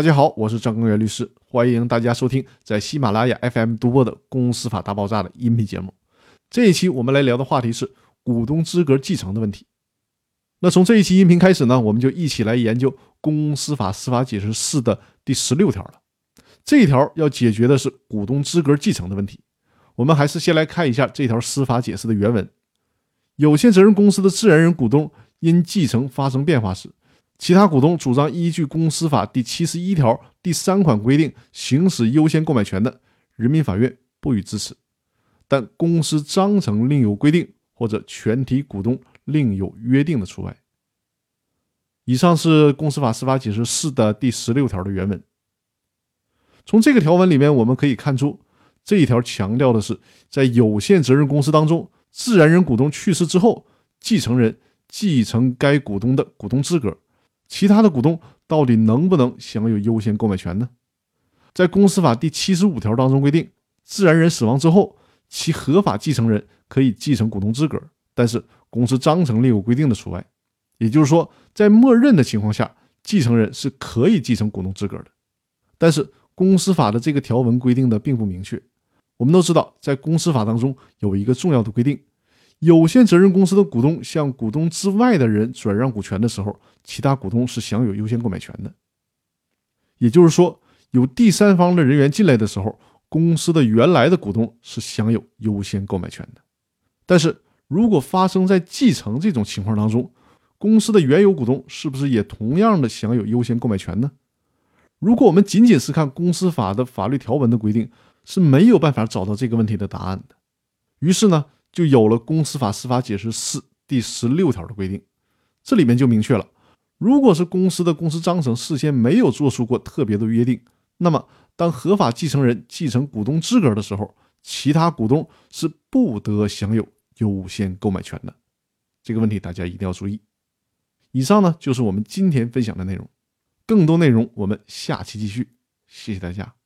大家好，我是张根源律师，欢迎大家收听在喜马拉雅 FM 独播的《公司法大爆炸》的音频节目。这一期我们来聊的话题是股东资格继承的问题。那从这一期音频开始呢，我们就一起来研究《公司法司法解释四》的第十六条了。这一条要解决的是股东资格继承的问题。我们还是先来看一下这条司法解释的原文：有限责任公司的自然人股东因继承发生变化时。其他股东主张依据公司法第七十一条第三款规定行使优先购买权的，人民法院不予支持；但公司章程另有规定或者全体股东另有约定的除外。以上是公司法司法解释四的第十六条的原文。从这个条文里面，我们可以看出，这一条强调的是，在有限责任公司当中，自然人股东去世之后，继承人继承该股东的股东资格。其他的股东到底能不能享有优先购买权呢？在公司法第七十五条当中规定，自然人死亡之后，其合法继承人可以继承股东资格，但是公司章程另有规定的除外。也就是说，在默认的情况下，继承人是可以继承股东资格的。但是公司法的这个条文规定的并不明确。我们都知道，在公司法当中有一个重要的规定。有限责任公司的股东向股东之外的人转让股权的时候，其他股东是享有优先购买权的。也就是说，有第三方的人员进来的时候，公司的原来的股东是享有优先购买权的。但是如果发生在继承这种情况当中，公司的原有股东是不是也同样的享有优先购买权呢？如果我们仅仅是看公司法的法律条文的规定，是没有办法找到这个问题的答案的。于是呢？就有了《公司法司法解释四》第十六条的规定，这里面就明确了，如果是公司的公司章程事先没有做出过特别的约定，那么当合法继承人继承股东资格的时候，其他股东是不得享有优先购买权的。这个问题大家一定要注意。以上呢就是我们今天分享的内容，更多内容我们下期继续。谢谢大家。